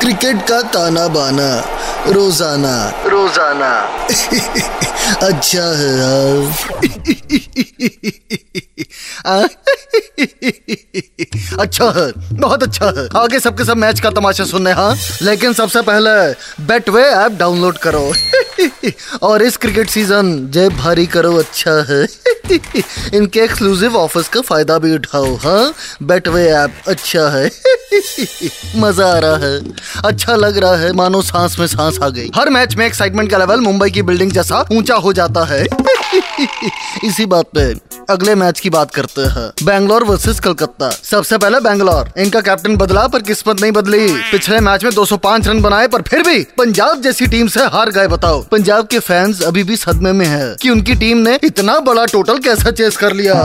Cricket का ताना बाना रोज़ाना। रोज़ाना। अच्छा है यार। अच्छा है बहुत अच्छा है। आगे सबके सब मैच का तमाशा सुनने हाँ लेकिन सबसे पहले बेटवे ऐप डाउनलोड करो। और इस क्रिकेट सीज़न जय भारी करो अच्छा है। इनके एक्सक्लूसिव ऑफर्स का फ़ायदा भी उठाओ हाँ? बेटवे ऐप अच्छा है। मज़ा आ रहा है। अच्छा लग रहा है, मानो सांस में सांस आ गई। हर मैच में एक्साइटमेंट का लेवल मुंबई की बिल्डिंग जैसा ऊँचा हो जाता है। इसी बात पे। अगले मैच की बात करते हैं। बैंगलोर वर्सेस कलकत्ता। सबसे पहले बैंगलोर। इनका कैप्टन बदला पर किस्मत नहीं बदली। पिछले मैच में 205 रन बनाए पर फिर भी पंजाब जैसी टीम से हार गए बताओ। पंजाब के फैंस अभी भी सदमे में है कि उनकी टीम ने इतना बड़ा टोटल कैसा चेस कर लिया।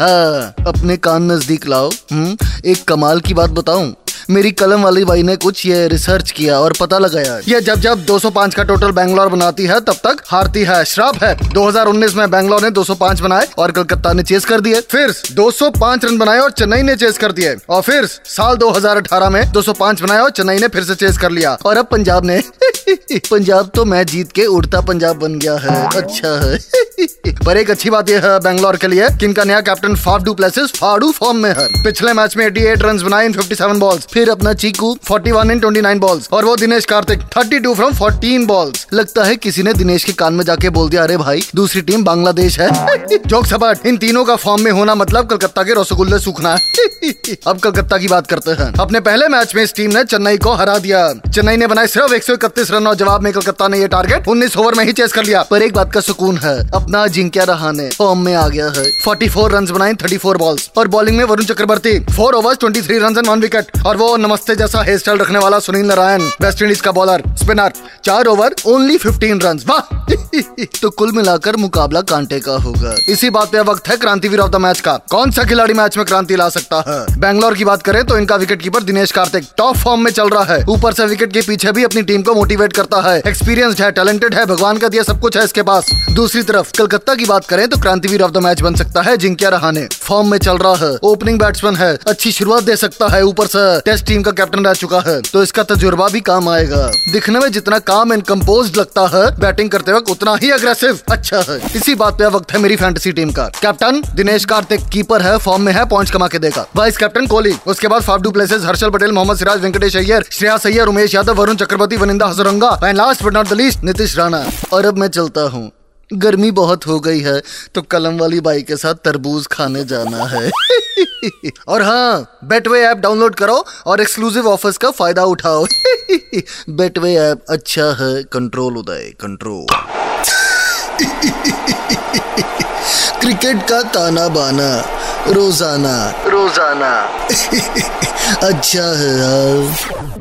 हाँ, अपने कान नज़दीक लाओ। हुँ? एक कमाल की बात बताऊँ। मेरी कलम वाली भाई ने कुछ ये रिसर्च किया और पता लगाया। ये जब जब 205 का टोटल बैंगलोर बनाती है, तब तक हारती है, श्राप है। 2019 में बैंगलोर ने 205 बनाए और कलकत्ता ने चेस कर दिए। फिर 205 रन बनाए और चेन्नई ने चेस कर दिए। और फिर साल 2018 में 205 बनाए और चेन्नई ने फिर से चेस कर लिया। और अब पंजाब ने पंजाब तो मैच जीत के उड़ता पंजाब बन गया है। अच्छा है। पर एक अच्छी बात यह है, बैंगलोर के लिए कि इनका नया कैप्टन फाफ डू प्लेसेस, फाडू फॉर्म में है। पिछले मैच में 88 रन बनाए इन 57 बॉल्स फिर अपना चीकू 41 इन 29 बॉल्स और वो दिनेश कार्तिक 32 फ्रॉम 14 बॉल्स लगता है किसी ने दिनेश के कान में जाके बोल दिया, अरे भाई, दूसरी टीम बांग्लादेश है। जोक सपाट इन तीनों का फॉर्म में होना मतलब कलकत्ता के रसगुल्ले सूखना अब कलकत्ता की बात करते हैं। अपने पहले मैच में इस टीम ने चेन्नई को हरा दिया। चेन्नई ने बनाए सिर्फ़ एक सौ रन और जवाब में कलकत्ता ने ये टारगेट उन्नीस ओवर में ही चेस कर लिया। पर एक बात का सुकून है, अपना जिंक्या रहाने फॉर्म में आ गया है। 44 रन बनाए 34 बॉल्स और बॉलिंग में वरुण चक्रवर्ती फोर ओवर्स 23 रन वन विकेट और वो नमस्ते जैसा हेयर स्टाइल रखने वाला सुनील नारायण वेस्ट इंडीज का बॉलर स्पिनर चार ओवर ओनली 15 रन वाह! तो कुल मिलाकर मुकाबला कांटे का होगा। इसी बात पे वक्त है क्रांतिवीर ऑफ़ द मैच का। कौन सा खिलाड़ी मैच में क्रांति ला सकता है? बैंगलोर की बात करें तो इनका wicket keeper Dinesh Karthik. Top form में चल रहा है। ऊपर से विकेट के पीछे भी अपनी टीम को मोटिवेट करता है। एक्सपीरियंस है टैलेंटेड है, भगवान का दिया सब कुछ है इसके पास। दूसरी तरफ़, कलकत्ता की बात करें तो क्रांतिवीर ऑफ़ द मैच बन सकता है, जिंकिया रहाने फॉर्म में चल रहा है। ओपनिंग बैट्समैन है। अच्छी शुरुआत दे सकता है ऊपर से। टेस्ट टीम का कैप्टन रह चुका है। तो इसका तजुर्बा भी काम आएगा। दिखने में जितना काम एंड कम्पोज लगता है बैटिंग करते वक्त उतना ही अग्रेसिव अच्छा है। इसी बात पे वक्त है मेरी फैंटेसी टीम का। कैप्टन दिनेश कार्तिक कीपर है फॉर्म में है पॉइंट्स कमा के देगा। वाइस कैप्टन कोहली, उसके बाद Faf du Plessis Harshal Patel, Mohammed Siraj, Venkatesh Iyer, Shreyas Iyer Umesh Yadav, Varun Chakravarthy, Wanindu Hasaranga and last but not the least Nitish Rana और अब मैं चलता हूँ। गर्मी बहुत हो गई है तो कलम वाली बाई के साथ तरबूज खाने जाना है। और हाँ बेटवे ऐप डाउनलोड करो, और एक्सक्लूसिव ऑफर्स का फ़ायदा उठाओ। बेटवे ऐप अच्छा है कंट्रोल उदय कंट्रोल क्रिकेट का ताना बाना, रोज़ाना रोज़ाना। अच्छा है यार।